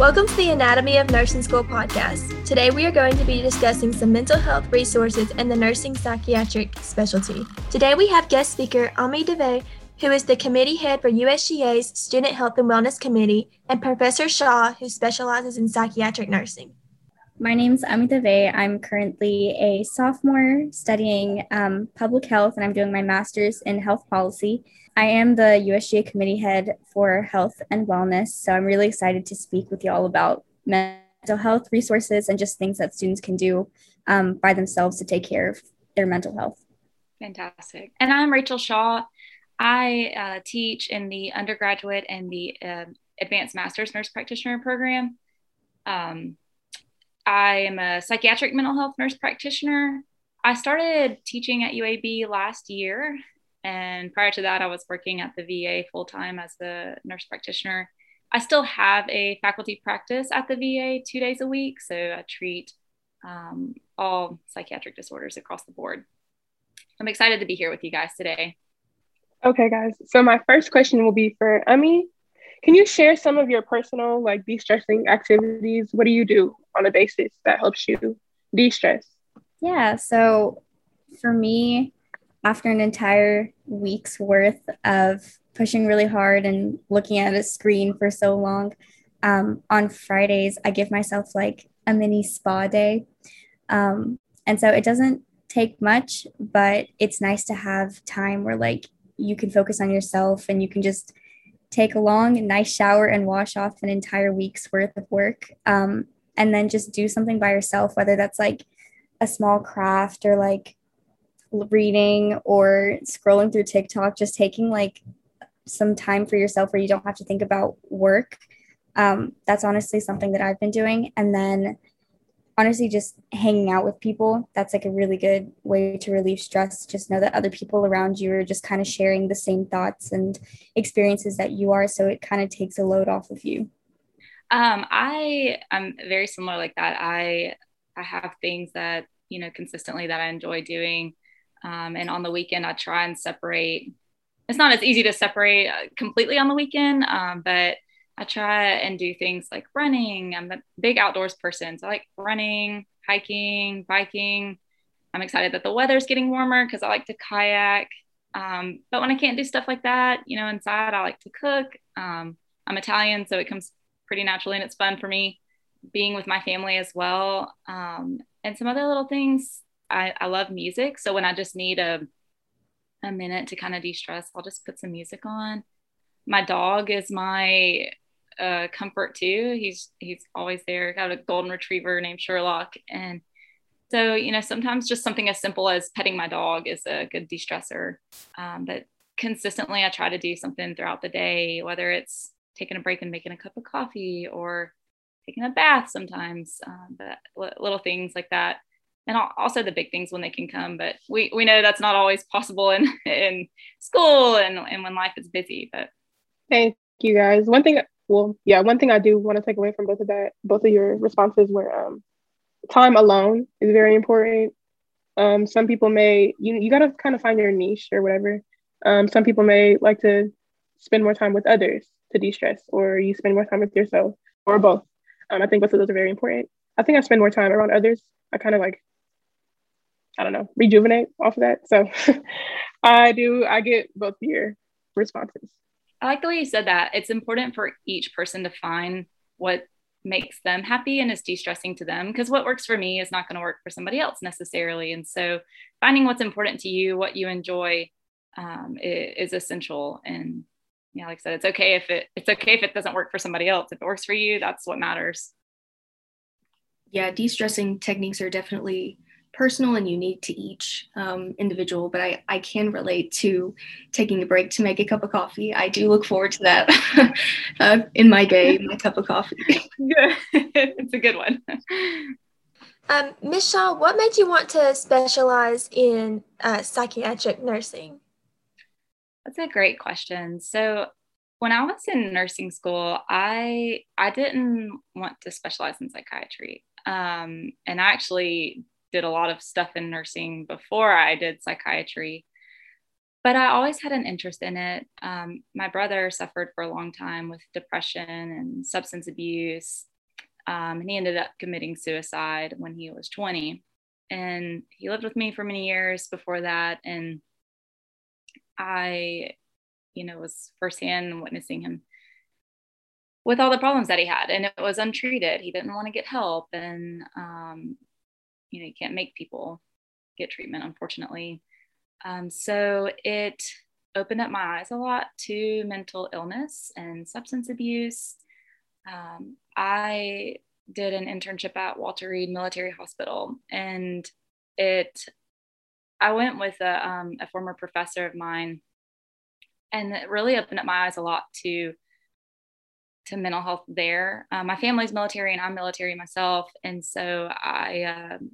Welcome to the Anatomy of Nursing School podcast. Today we are going to be discussing some mental health resources in the nursing psychiatric specialty. Today we have guest speaker Ami DeVay, who is the committee head for USGA's Student Health and Wellness Committee, and Professor Shaw, who specializes in psychiatric nursing. My name is Ami DeVay. I'm currently a sophomore studying um, public health, and I'm doing my master's in health policy. I am the USGA committee head for health and wellness, so I'm really excited to speak with you all about mental health resources and just things that students can do um, by themselves to take care of their mental health. Fantastic. And I'm Rachel Shaw. I uh, teach in the undergraduate and the uh, advanced master's nurse practitioner program. Um, I am a psychiatric mental health nurse practitioner. I started teaching at UAB last year and prior to that, I was working at the VA full time as the nurse practitioner. I still have a faculty practice at the VA two days a week. So I treat um, all psychiatric disorders across the board. I'm excited to be here with you guys today. Okay, guys. So my first question will be for Emmy. Can you share some of your personal, like de-stressing activities? What do you do on a basis that helps you de-stress? Yeah. So for me, after an entire week's worth of pushing really hard and looking at a screen for so long, um, on Fridays, I give myself like a mini spa day. Um, and so it doesn't take much, but it's nice to have time where like you can focus on yourself and you can just take a long, nice shower and wash off an entire week's worth of work. Um, and then just do something by yourself, whether that's like a small craft or like reading or scrolling through TikTok, just taking like some time for yourself where you don't have to think about work. Um, that's honestly something that I've been doing. And then honestly, just hanging out with people, that's like a really good way to relieve stress. Just know that other people around you are just kind of sharing the same thoughts and experiences that you are. So it kind of takes a load off of you. Um, I am very similar like that. I I have things that you know consistently that I enjoy doing. Um, and on the weekend, I try and separate. It's not as easy to separate uh, completely on the weekend, um, but I try and do things like running. I'm a big outdoors person. So I like running, hiking, biking. I'm excited that the weather's getting warmer because I like to kayak. Um, but when I can't do stuff like that, you know, inside, I like to cook. Um, I'm Italian, so it comes pretty naturally and it's fun for me being with my family as well. Um, and some other little things I, I love music. So when I just need a a minute to kind of de-stress, I'll just put some music on. My dog is my uh, comfort too. He's he's always there. Got a golden retriever named Sherlock, and so you know sometimes just something as simple as petting my dog is a good de-stressor. Um, but consistently, I try to do something throughout the day, whether it's taking a break and making a cup of coffee or taking a bath sometimes. Um, but little things like that and also the big things when they can come. But we, we know that's not always possible in, in school and, and when life is busy. But thank you guys. One thing, well, yeah, one thing I do want to take away from both of that, both of your responses were um, time alone is very important. Um, some people may, you, you got to kind of find your niche or whatever. Um, some people may like to spend more time with others to de-stress or you spend more time with yourself or both. Um, I think both of those are very important. I think I spend more time around others. I kind of like I don't know, rejuvenate off of that. So I do, I get both your responses. I like the way you said that. It's important for each person to find what makes them happy and is de-stressing to them because what works for me is not going to work for somebody else necessarily and so finding what's important to you what you enjoy um, is, is, essential and yeah like i said it's okay if it it's okay if it doesn't work for somebody else if it works for you that's what matters yeah de-stressing techniques are definitely personal and unique to each um, individual, but I, I can relate to taking a break to make a cup of coffee. I do look forward to that uh, in my day, my cup of coffee. Good. it's a good one. Um, Ms. Shaw, what made you want to specialize in uh, psychiatric nursing? That's a great question. So, when I was in nursing school, I I didn't want to specialize in psychiatry, um, and I actually did a lot of stuff in nursing before I did psychiatry, but I always had an interest in it. Um, my brother suffered for a long time with depression and substance abuse. Um, and he ended up committing suicide when he was 20. And he lived with me for many years before that. And I, you know, was firsthand witnessing him with all the problems that he had. And it was untreated. He didn't want to get help. And, um, you know, you can't make people get treatment, unfortunately. Um, so it opened up my eyes a lot to mental illness and substance abuse. Um, I did an internship at Walter Reed Military Hospital, and it I went with a, um, a former professor of mine, and it really opened up my eyes a lot to to mental health there. Uh, my family's military, and I'm military myself, and so I um,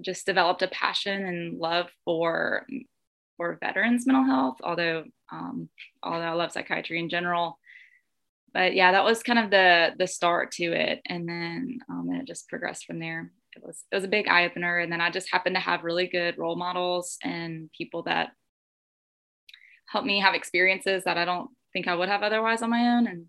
just developed a passion and love for for veterans mental health. Although um, although I love psychiatry in general, but yeah, that was kind of the the start to it, and then um, and it just progressed from there. It was it was a big eye opener, and then I just happened to have really good role models and people that helped me have experiences that I don't think I would have otherwise on my own. And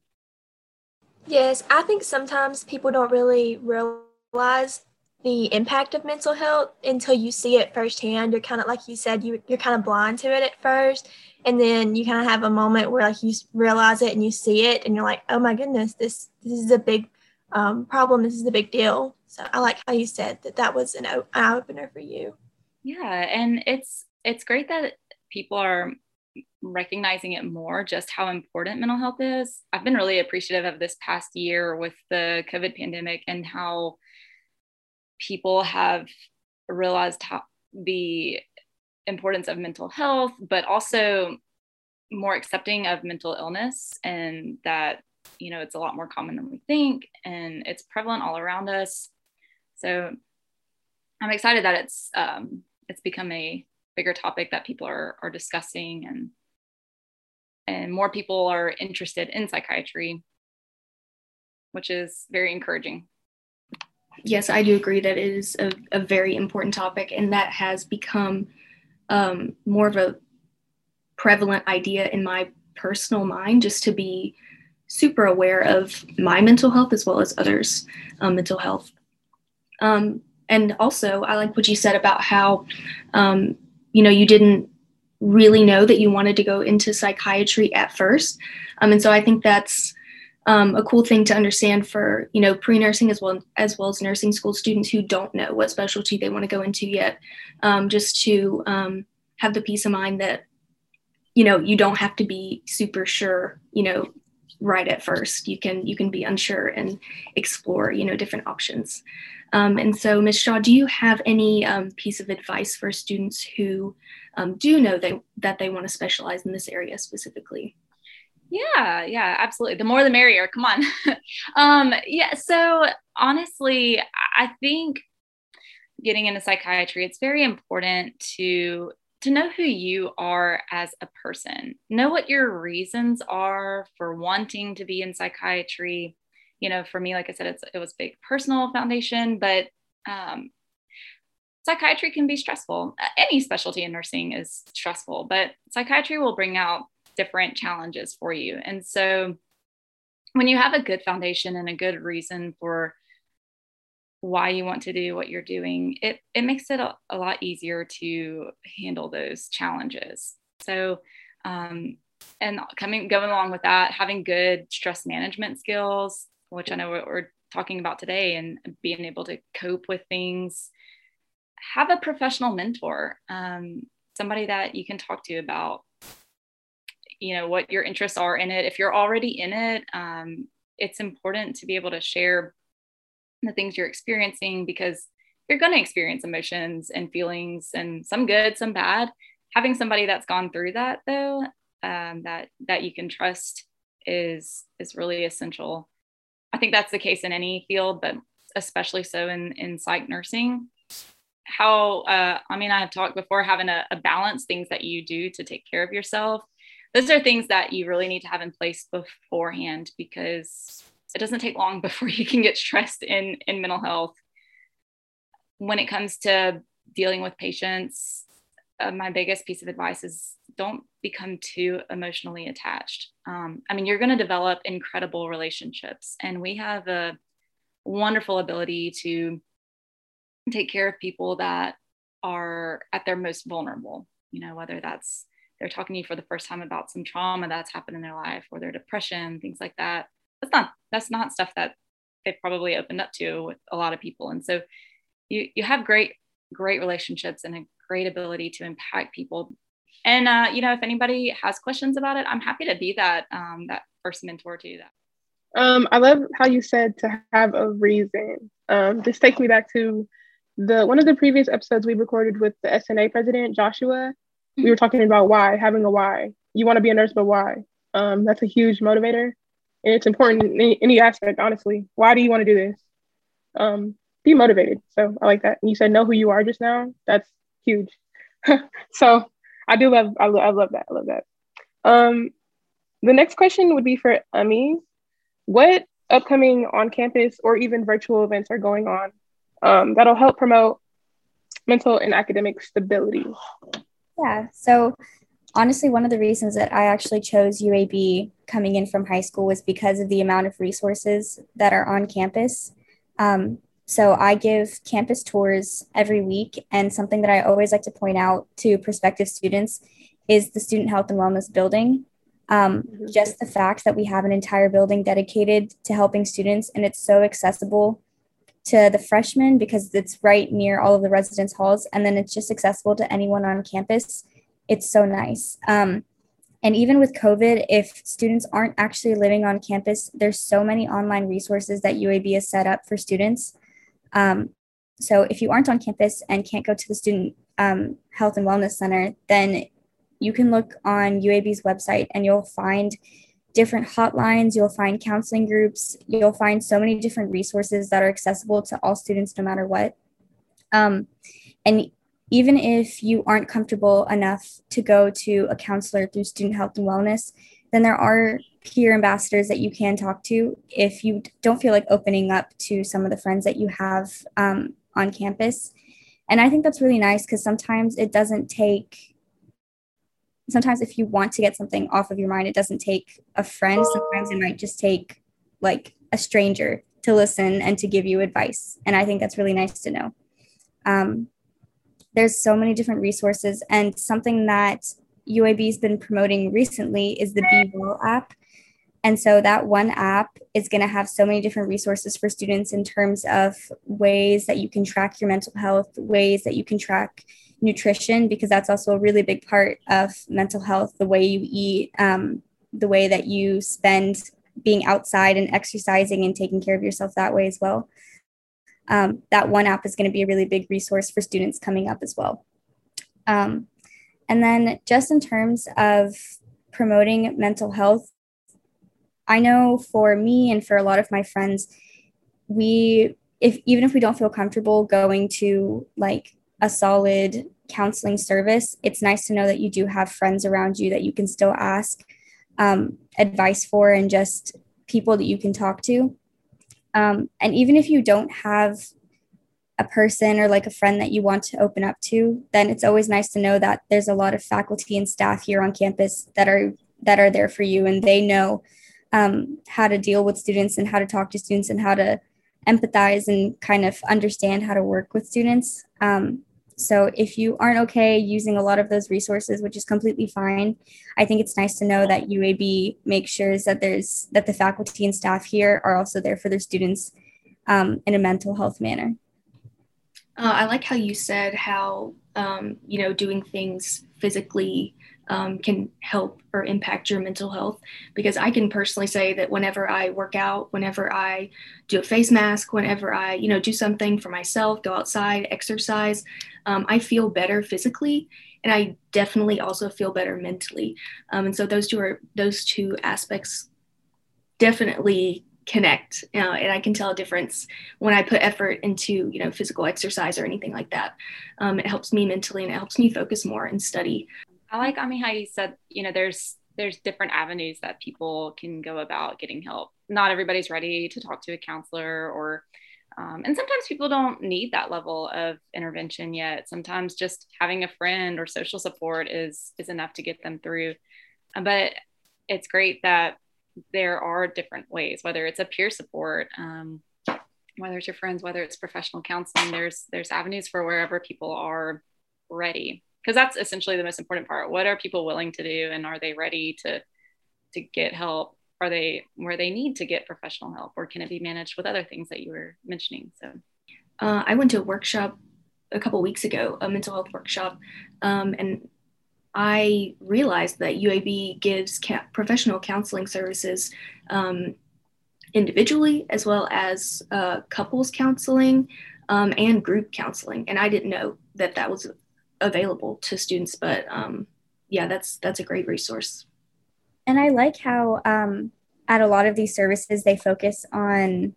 yes, I think sometimes people don't really realize the impact of mental health until you see it firsthand. You're kind of like you said, you you're kind of blind to it at first, and then you kind of have a moment where like you realize it and you see it, and you're like, oh my goodness, this this is a big um, problem. This is a big deal. So I like how you said that that was an eye opener for you. Yeah, and it's it's great that people are recognizing it more just how important mental health is. I've been really appreciative of this past year with the COVID pandemic and how people have realized how the importance of mental health, but also more accepting of mental illness and that you know it's a lot more common than we think and it's prevalent all around us so i'm excited that it's um, it's become a bigger topic that people are are discussing and and more people are interested in psychiatry which is very encouraging yes, I do agree that it is a, a very important topic, and that has become um, more of a prevalent idea in my personal mind, just to be super aware of my mental health as well as others' um, mental health. Um, and also, I like what you said about how, um, you know, you didn't really know that you wanted to go into psychiatry at first. Um, and so I think that's um, a cool thing to understand for you know pre-nursing as well as well as nursing school students who don't know what specialty they want to go into yet um, just to um, have the peace of mind that you know you don't have to be super sure you know right at first you can you can be unsure and explore you know different options um, and so ms shaw do you have any um, piece of advice for students who um, do know they, that they want to specialize in this area specifically yeah, yeah, absolutely. The more the merrier. Come on. um, yeah, so honestly, I think getting into psychiatry, it's very important to to know who you are as a person. Know what your reasons are for wanting to be in psychiatry. You know, for me, like I said, it's it was big personal foundation, but um, psychiatry can be stressful. Any specialty in nursing is stressful, but psychiatry will bring out different challenges for you. And so when you have a good foundation and a good reason for why you want to do what you're doing, it, it makes it a, a lot easier to handle those challenges. So, um, and coming going along with that, having good stress management skills, which I know we're talking about today, and being able to cope with things. Have a professional mentor, um, somebody that you can talk to about you know what your interests are in it if you're already in it um, it's important to be able to share the things you're experiencing because you're going to experience emotions and feelings and some good some bad having somebody that's gone through that though um, that that you can trust is is really essential i think that's the case in any field but especially so in in psych nursing. How uh, i mean i have talked before having a, a balance things that you do to take care of yourself. Those are things that you really need to have in place beforehand because it doesn't take long before you can get stressed in in mental health. When it comes to dealing with patients uh, my biggest piece of advice is don't become too emotionally attached um, i mean you're going to develop incredible relationships and we have a wonderful ability to take care of people that are at their most vulnerable, you know, whether that's they're talking to you for the first time about some trauma that's happened in their life or their depression, things like that. That's not that's not stuff that they've probably opened up to with a lot of people. And so you you have great, great relationships and a great ability to impact people. And uh, you know, if anybody has questions about it, I'm happy to be that um, that first mentor to do that. Um, I love how you said to have a reason. Um, this takes me back to the one of the previous episodes we recorded with the SNA president Joshua. We were talking about why having a why. You want to be a nurse, but why? Um, that's a huge motivator, and it's important in any, any aspect. Honestly, why do you want to do this? Um, be motivated. So I like that. And you said know who you are just now. That's huge. so I do love I, love I love that. I love that. Um, the next question would be for Ami. What upcoming on campus or even virtual events are going on um, that'll help promote mental and academic stability? Yeah. So honestly, one of the reasons that I actually chose UAB coming in from high school was because of the amount of resources that are on campus. Um, so I give campus tours every week, and something that I always like to point out to prospective students is the student health and wellness building. Um, mm-hmm. Just the fact that we have an entire building dedicated to helping students, and it's so accessible to the freshmen because it's right near all of the residence halls, and then it's just accessible to anyone on campus. It's so nice. Um, and even with COVID, if students aren't actually living on campus, there's so many online resources that UAB has set up for students um, so if you aren't on campus and can't go to the Student um, Health and Wellness Center, then you can look on UAB's website and you'll find different hotlines, you'll find counseling groups, you'll find so many different resources that are accessible to all students no matter what. Um, and even if you aren't comfortable enough to go to a counselor through Student Health and Wellness, then there are peer ambassadors that you can talk to if you don't feel like opening up to some of the friends that you have um, on campus. And I think that's really nice because sometimes it doesn't take, sometimes if you want to get something off of your mind, it doesn't take a friend. Sometimes it might just take like a stranger to listen and to give you advice. And I think that's really nice to know. Um, there's so many different resources, and something that UAB's been promoting recently is the Be Well app. And so that one app is going to have so many different resources for students in terms of ways that you can track your mental health, ways that you can track nutrition, because that's also a really big part of mental health the way you eat, um, the way that you spend being outside and exercising and taking care of yourself that way as well. Um, that one app is going to be a really big resource for students coming up as well. Um, and then, just in terms of promoting mental health, I know for me and for a lot of my friends, we if even if we don't feel comfortable going to like a solid counseling service, it's nice to know that you do have friends around you that you can still ask um, advice for and just people that you can talk to. Um, and even if you don't have a person or like a friend that you want to open up to, then it's always nice to know that there's a lot of faculty and staff here on campus that are that are there for you and they know um, how to deal with students and how to talk to students and how to empathize and kind of understand how to work with students. Um, so if you aren't okay using a lot of those resources, which is completely fine, I think it's nice to know that UAB makes sure that there's that the faculty and staff here are also there for their students um, in a mental health manner. Uh, I like how you said how um, you know doing things physically um, can help or impact your mental health. Because I can personally say that whenever I work out, whenever I do a face mask, whenever I, you know, do something for myself, go outside, exercise, um, I feel better physically, and I definitely also feel better mentally. Um, and so those two are those two aspects definitely connect uh, and i can tell a difference when i put effort into you know physical exercise or anything like that um, it helps me mentally and it helps me focus more and study I like I mean how you said, you know, there's there's different avenues that people can go about getting help. Not everybody's ready to talk to a counselor or um, and sometimes people don't need that level of intervention yet. Sometimes just having a friend or social support is is enough to get them through. Uh, but it's great that there are different ways, whether it's a peer support, um, whether it's your friends, whether it's professional counseling, there's there's avenues for wherever people are ready. Because that's essentially the most important part. What are people willing to do and are they ready to to get help? Are they where they need to get professional help or can it be managed with other things that you were mentioning? So uh, I went to a workshop a couple weeks ago, a mental health workshop, um, and I realized that UAB gives ca- professional counseling services um, individually as well as uh, couples counseling um, and group counseling. And I didn't know that that was available to students, but um, yeah, that's that's a great resource. And I like how um, at a lot of these services they focus on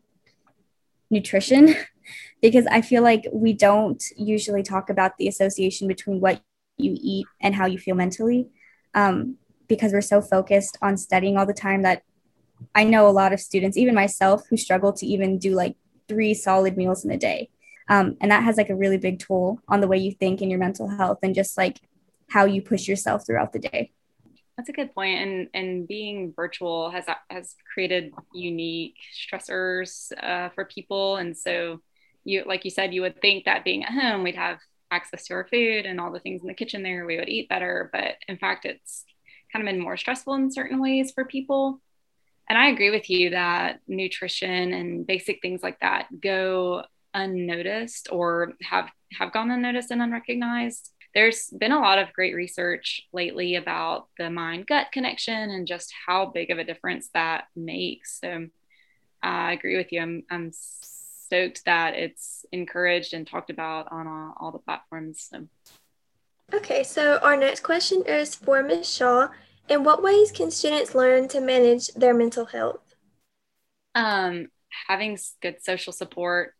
nutrition because I feel like we don't usually talk about the association between what you eat and how you feel mentally um, because we're so focused on studying all the time that I know a lot of students, even myself, who struggle to even do like three solid meals in a day. Um, and that has like a really big toll on the way you think and your mental health and just like how you push yourself throughout the day. That's a good point. And and being virtual has has created unique stressors uh, for people. And so you like you said, you would think that being at home, we'd have access to our food and all the things in the kitchen there, we would eat better. But in fact, it's kind of been more stressful in certain ways for people. And I agree with you that nutrition and basic things like that go unnoticed or have have gone unnoticed and unrecognized. There's been a lot of great research lately about the mind gut connection and just how big of a difference that makes. So I agree with you. I'm, I'm stoked that it's encouraged and talked about on all, all the platforms. So. Okay, so our next question is for Ms. Shaw. In what ways can students learn to manage their mental health? Um, having good social support.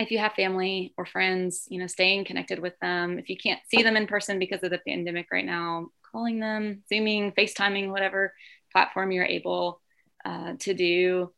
If you have family or friends, you know, staying connected with them. If you can't see them in person because of the pandemic right now, calling them, Zooming, FaceTiming, whatever platform you're able uh, to do.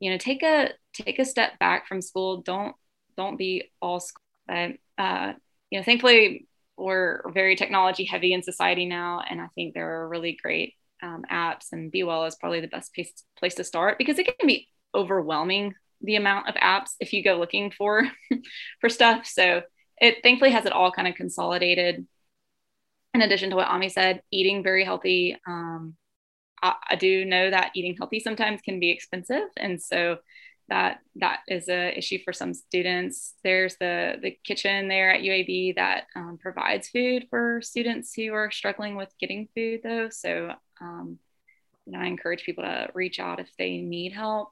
You know, take a take a step back from school. Don't don't be all school. But uh, you know, thankfully we're very technology heavy in society now, and I think there are really great um, apps, and Be Well is probably the best place place to start because it can be overwhelming the amount of apps if you go looking for for stuff. So it thankfully has it all kind of consolidated. In addition to what Ami said, eating very healthy. Um, I, I do know that eating healthy sometimes can be expensive, and so that that is a issue for some students. There's the the kitchen there at UAB that um, provides food for students who are struggling with getting food though. So um, you know, I encourage people to reach out if they need help.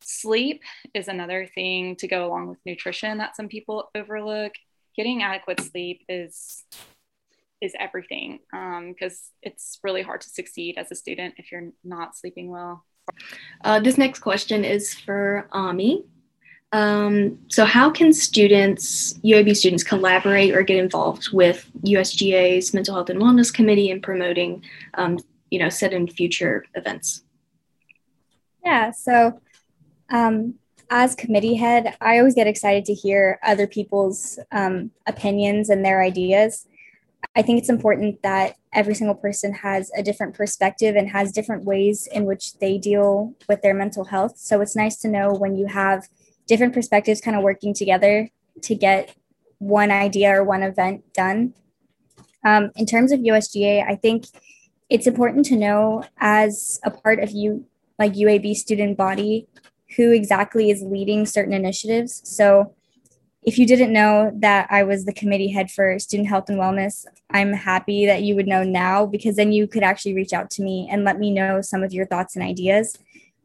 Sleep is another thing to go along with nutrition that some people overlook. Getting adequate sleep is is everything because um, it's really hard to succeed as a student if you're not sleeping well. Uh, this next question is for Ami. Um, so, how can students, UAB students, collaborate or get involved with USGA's Mental Health and Wellness Committee in promoting, um, you know, set in future events? Yeah. So, um, as committee head, I always get excited to hear other people's um, opinions and their ideas. I think it's important that every single person has a different perspective and has different ways in which they deal with their mental health. So it's nice to know when you have different perspectives kind of working together to get one idea or one event done. Um, in terms of USGA, I think it's important to know as a part of you, like UAB student body, who exactly is leading certain initiatives. So if you didn't know that I was the committee head for student health and wellness, I'm happy that you would know now because then you could actually reach out to me and let me know some of your thoughts and ideas.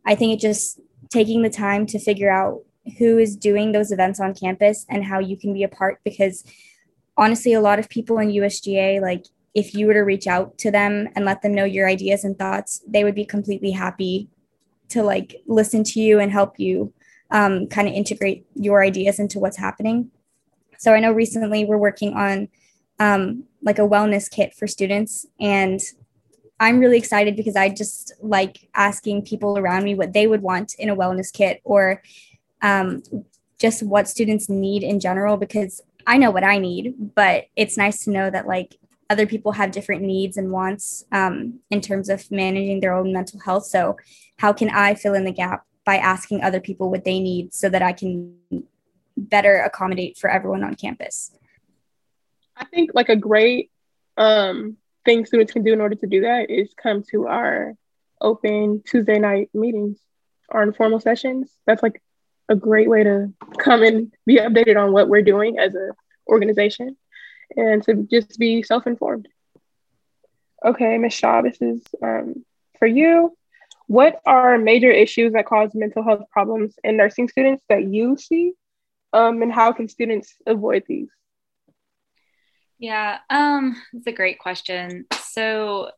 I think it just taking the time to figure out who is doing those events on campus and how you can be a part because honestly, a lot of people in USGA, like if you were to reach out to them and let them know your ideas and thoughts, they would be completely happy to like listen to you and help you um, kind of integrate your ideas into what's happening. So I know recently we're working on um, like a wellness kit for students, and I'm really excited because I just like asking people around me what they would want in a wellness kit or um, just what students need in general because I know what I need, but it's nice to know that like other people have different needs and wants um, in terms of managing their own mental health. So, how can I fill in the gap by asking other people what they need so that I can better accommodate for everyone on campus. I think like a great um, thing students can do in order to do that is come to our open Tuesday night meetings, our informal sessions. That's like a great way to come and be updated on what we're doing as an organization and to just be self-informed. Okay, Ms. Shaw, this is um, for you. What are major issues that cause mental health problems in nursing students that you see? Um, and how can students avoid these? Yeah, um, it's a great question. So,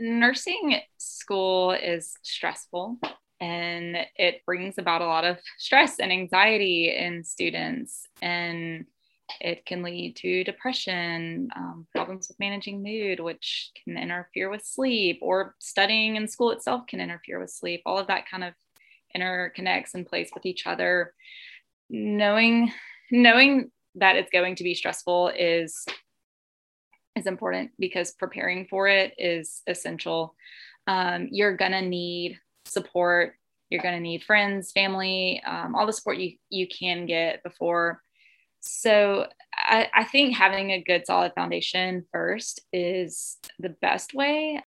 nursing school is stressful and it brings about a lot of stress and anxiety in students. And it can lead to depression, um, problems with managing mood, which can interfere with sleep, or studying in school itself can interfere with sleep. All of that kind of interconnects and plays with each other. Knowing knowing that it's going to be stressful is is important because preparing for it is essential. Um, you're gonna need support. You're gonna need friends, family, um, all the support you you can get before so I, I think having a good solid foundation first is the best way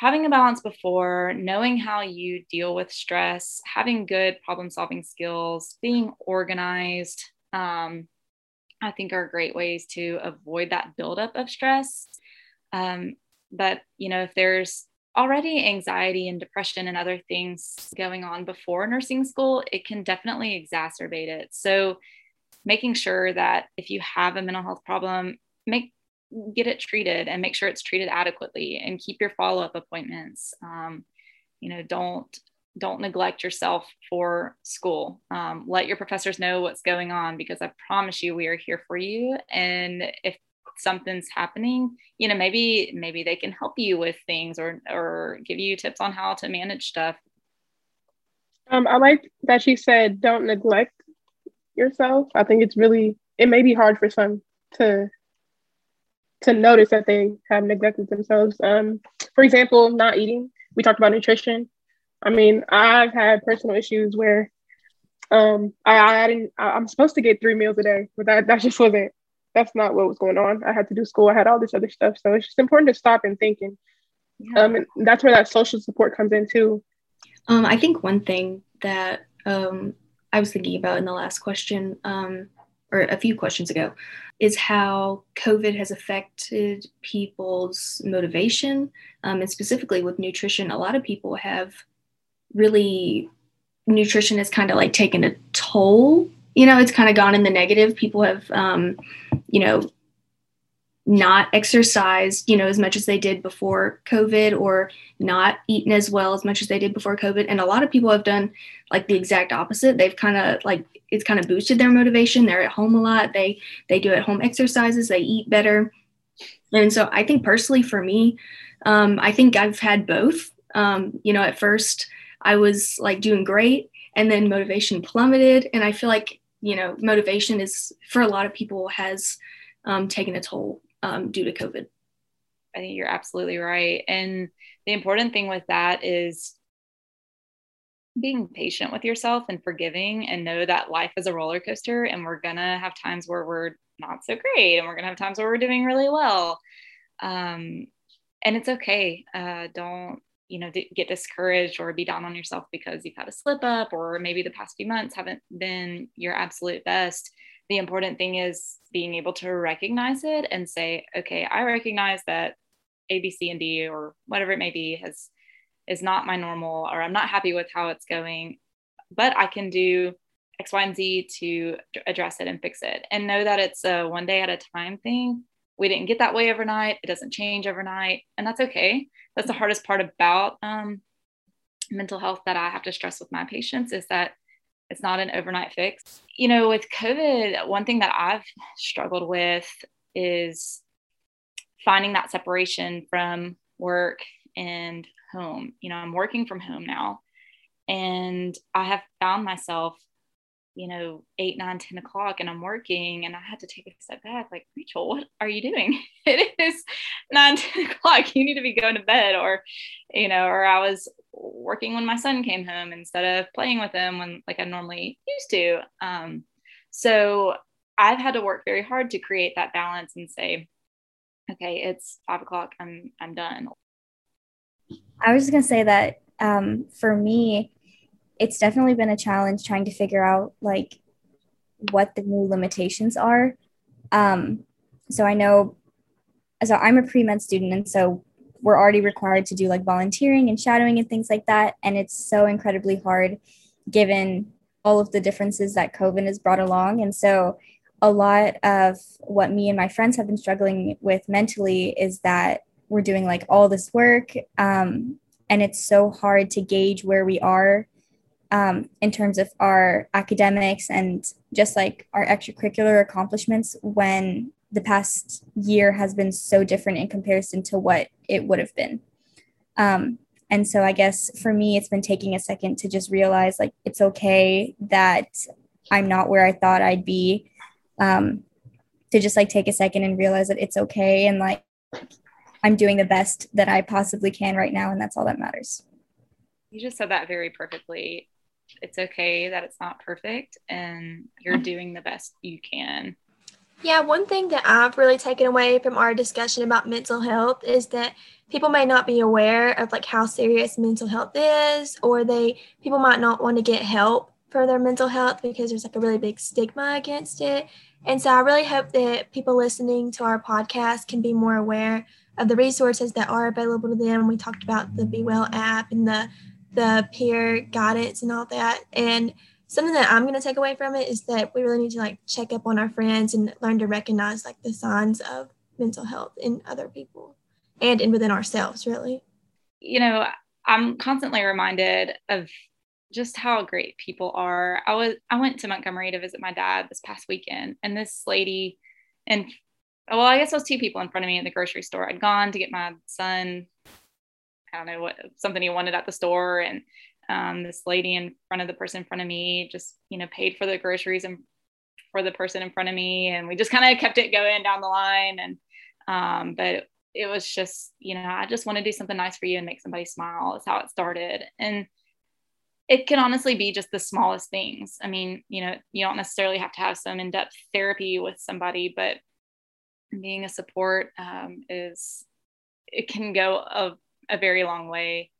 having a balance before, knowing how you deal with stress, having good problem solving skills, being organized, um, I think are great ways to avoid that buildup of stress. Um, but, you know, if there's already anxiety and depression and other things going on before nursing school, it can definitely exacerbate it. So making sure that if you have a mental health problem, make get it treated and make sure it's treated adequately and keep your follow-up appointments. Um, you know, don't don't neglect yourself for school. Um, let your professors know what's going on because I promise you we are here for you. And if something's happening, you know, maybe maybe they can help you with things or or give you tips on how to manage stuff. Um, I like that she said don't neglect yourself. I think it's really it may be hard for some to to notice that they have neglected themselves. Um, for example, not eating. We talked about nutrition. I mean, I've had personal issues where um, I, I didn't. I, am supposed to get three meals a day, but that that just wasn't. That's not what was going on. I had to do school. I had all this other stuff. So it's just important to stop and think. And, yeah. um, and that's where that social support comes in too. Um, I think one thing that um, I was thinking about in the last question, um, or a few questions ago, is how COVID has affected people's motivation. Um, and specifically with nutrition, a lot of people have really, nutrition has kind of like taken a toll. You know, it's kind of gone in the negative. People have, um, you know, not exercised, you know, as much as they did before COVID or not eaten as well as much as they did before COVID. And a lot of people have done like the exact opposite. They've kind of like it's kind of boosted their motivation. They're at home a lot. They they do at home exercises, they eat better. And so I think personally for me, um, I think I've had both. Um, you know, at first I was like doing great and then motivation plummeted. And I feel like, you know, motivation is for a lot of people has um, taken a toll um, due to COVID. I think you're absolutely right. And the important thing with that is being patient with yourself and forgiving and know that life is a roller coaster and we're going to have times where we're not so great and we're going to have times where we're doing really well. Um, and it's okay. Uh, don't, you know, d- get discouraged or be down on yourself because you've had a slip up or maybe the past few months haven't been your absolute best the important thing is being able to recognize it and say, okay, I recognize that A, B, C, and D, or whatever it may be, has is not my normal, or I'm not happy with how it's going, but I can do X, Y, and Z to address it and fix it, and know that it's a one day at a time thing. We didn't get that way overnight. It doesn't change overnight, and that's okay. That's the hardest part about um, mental health that I have to stress with my patients is that it's not an overnight fix. You know, with COVID, one thing that I've struggled with is finding that separation from work and home. You know, I'm working from home now, and I have found myself, you know, eight, nine, 10 o'clock, and I'm working, and I had to take a step back, like, Rachel, what are you doing? it is nine, 10 o'clock. You need to be going to bed, or, you know, or I was working when my son came home instead of playing with him when like I normally used to. Um, so I've had to work very hard to create that balance and say, okay, it's five o'clock. I'm I'm done. I was just gonna say that um, for me, it's definitely been a challenge trying to figure out like what the new limitations are. Um, so I know, so I'm a pre med student, and so we're already required to do like volunteering and shadowing and things like that, and it's so incredibly hard given all of the differences that COVID has brought along, and so a lot of what me and my friends have been struggling with mentally is that we're doing like all this work um, and it's so hard to gauge where we are um, in terms of our academics and just like our extracurricular accomplishments when the past year has been so different in comparison to what it would have been. Um, and so I guess for me, it's been taking a second to just realize like it's okay that I'm not where I thought I'd be. Um, to just like take a second and realize that it's okay and like I'm doing the best that I possibly can right now, and that's all that matters. You just said that very perfectly it's okay that it's not perfect and you're doing the best you can. Yeah, one thing that I've really taken away from our discussion about mental health is that people may not be aware of like how serious mental health is or they people might not want to get help for their mental health because there's like a really big stigma against it. And so I really hope that people listening to our podcast can be more aware of the resources that are available to them. We talked about the Be Well app and the the peer guidance and all that. And something that I'm going to take away from it is that we really need to like check up on our friends and learn to recognize like the signs of mental health in other people and in within ourselves, really. You know, I'm constantly reminded of just how great people are. I was I went to Montgomery to visit my dad this past weekend, and this lady, and well, I guess was two people in front of me at the grocery store. I'd gone to get my son I don't know what something he wanted at the store, and um, this lady in front of the person in front of me just you know paid for the groceries and for the person in front of me, and we just kind of kept it going down the line. And um, but it was just you know I just want to do something nice for you and make somebody smile. Is how it started, and it can honestly be just the smallest things. I mean, you know, you don't necessarily have to have some in-depth therapy with somebody, but being a support um, is it can go a a very long way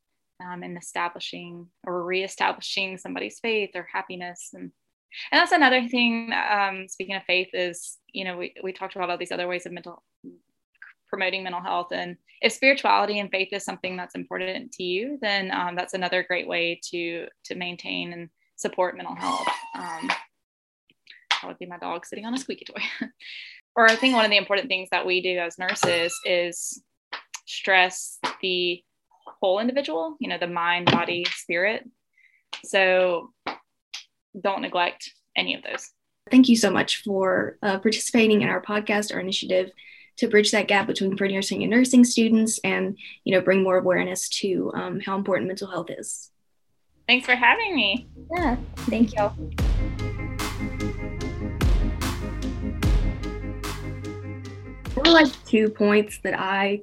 um, in establishing or reestablishing somebody's faith or happiness. And and that's another thing um, speaking of faith is you know we, we talked about all these other ways of mental promoting mental health. And if spirituality and faith is something that's important to you then um, that's another great way to to maintain and support mental health. Um, that would be my dog sitting on a squeaky toy. Or i think one of the important things that we do as nurses is stress the whole individual, you know, the mind, body, spirit. So don't neglect any of those. Thank you so much for uh, participating in our podcast, our initiative to bridge that gap between pre-nursing and nursing students and, you know, bring more awareness to um, how important mental health is. Thanks for having me. Yeah, thank you. There were like two points that I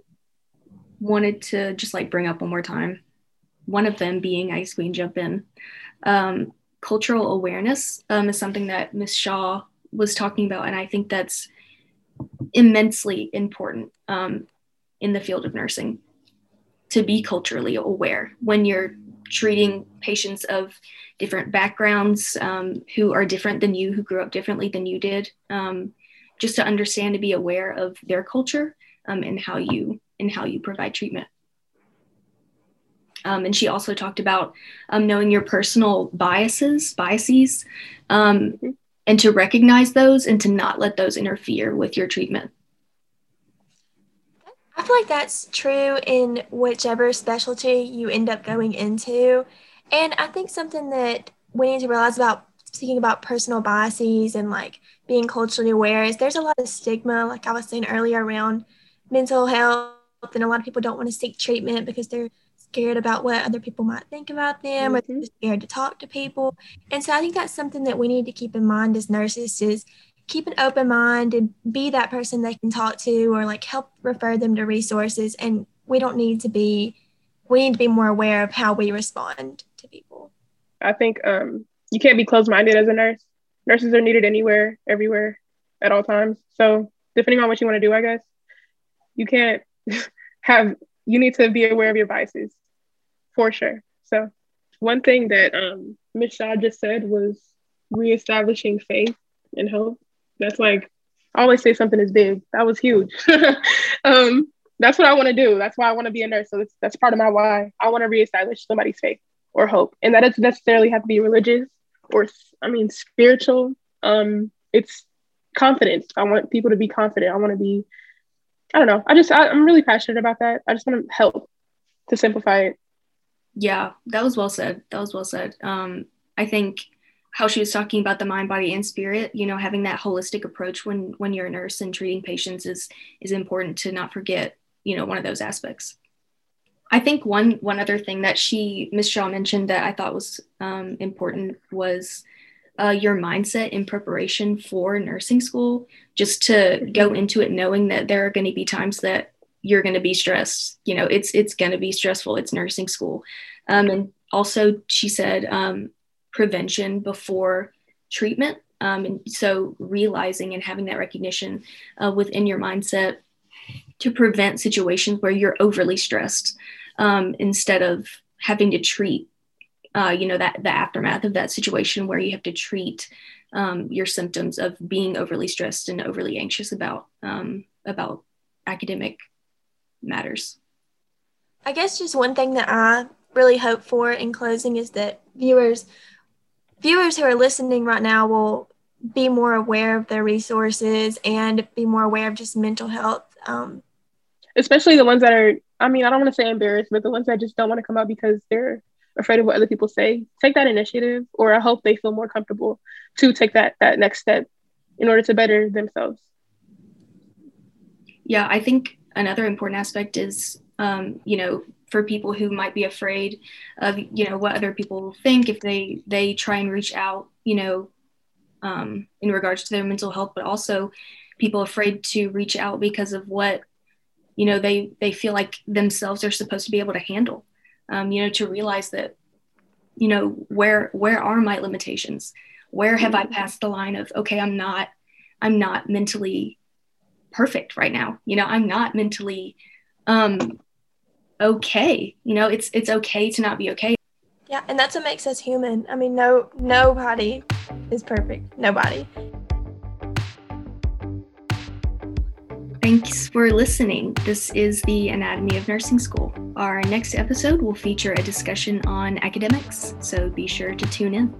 wanted to just like bring up one more time. One of them being Ice Queen Jump In. Um, cultural awareness um, is something that Miss Shaw was talking about, and I think that's immensely important um, in the field of nursing to be culturally aware when you're treating patients of different backgrounds um, who are different than you, who grew up differently than you did, um, just to understand to be aware of their culture um, and how you in how you provide treatment. Um, and she also talked about um, knowing your personal biases, biases, um, and to recognize those and to not let those interfere with your treatment. I feel like that's true in whichever specialty you end up going into. And I think something that we need to realize about speaking about personal biases and like being culturally aware is there's a lot of stigma, like I was saying earlier, around mental health and a lot of people don't want to seek treatment because they're scared about what other people might think about them mm-hmm. or they're scared to talk to people and so i think that's something that we need to keep in mind as nurses is keep an open mind and be that person they can talk to or like help refer them to resources and we don't need to be we need to be more aware of how we respond to people. I think um, you can't be closed minded as a nurse. Nurses are needed anywhere, everywhere, at all times. So, depending on what you want to do, I guess, you can't have, you need to be aware of your biases for sure. So, one thing that um, Ms. Just said was reestablishing faith and hope. That's like, I always say something is big. That was huge. um, that's what I want to do. That's why I want to be a nurse. So that's, that's part of my why. I want to reestablish somebody's faith or hope. And that doesn't necessarily have to be religious or, I mean, spiritual. Um, it's confidence. I want people to be confident. I want to be, I don't know. I just, I, I'm really passionate about that. I just want to help to simplify it. Yeah, that was well said. That was well said. Um, I think how she was talking about the mind body and spirit you know having that holistic approach when when you're a nurse and treating patients is is important to not forget you know one of those aspects i think one one other thing that she miss shaw mentioned that i thought was um, important was uh, your mindset in preparation for nursing school just to go into it knowing that there are going to be times that you're going to be stressed. You know it's it's going to be stressful. It's nursing school. Um, and also she said um, prevention before treatment. Um, and so realizing and having that recognition uh, within your mindset to prevent situations where you're overly stressed um, instead of having to treat uh, you know that the aftermath of that situation where you have to treat um, your symptoms of being overly stressed and overly anxious about um, about academic matters. I guess just one thing that i really hope for in closing is that viewers viewers who are listening right now will be more aware of their resources and be more aware of just mental health um, especially the ones that are i mean i don't want to say embarrassed but the ones that just don't want to come out because they're afraid of what other people say take that initiative or i hope they feel more comfortable to take that that next step in order to better themselves. Yeah i think another important aspect is um, you know for people who might be afraid of you know what other people think if they they try and reach out you know um, in regards to their mental health but also people afraid to reach out because of what you know they they feel like themselves are supposed to be able to handle um, you know to realize that you know where where are my limitations? Where have i passed the line of okay i'm not i'm not mentally perfect right now. You know i'm not mentally um okay. You know it's it's okay to not be okay. Yeah and that's what makes us human. I mean no nobody is perfect. Nobody Thanks for listening. This is the Anatomy of Nursing School. Our next episode will feature a discussion on academics, so be sure to tune in.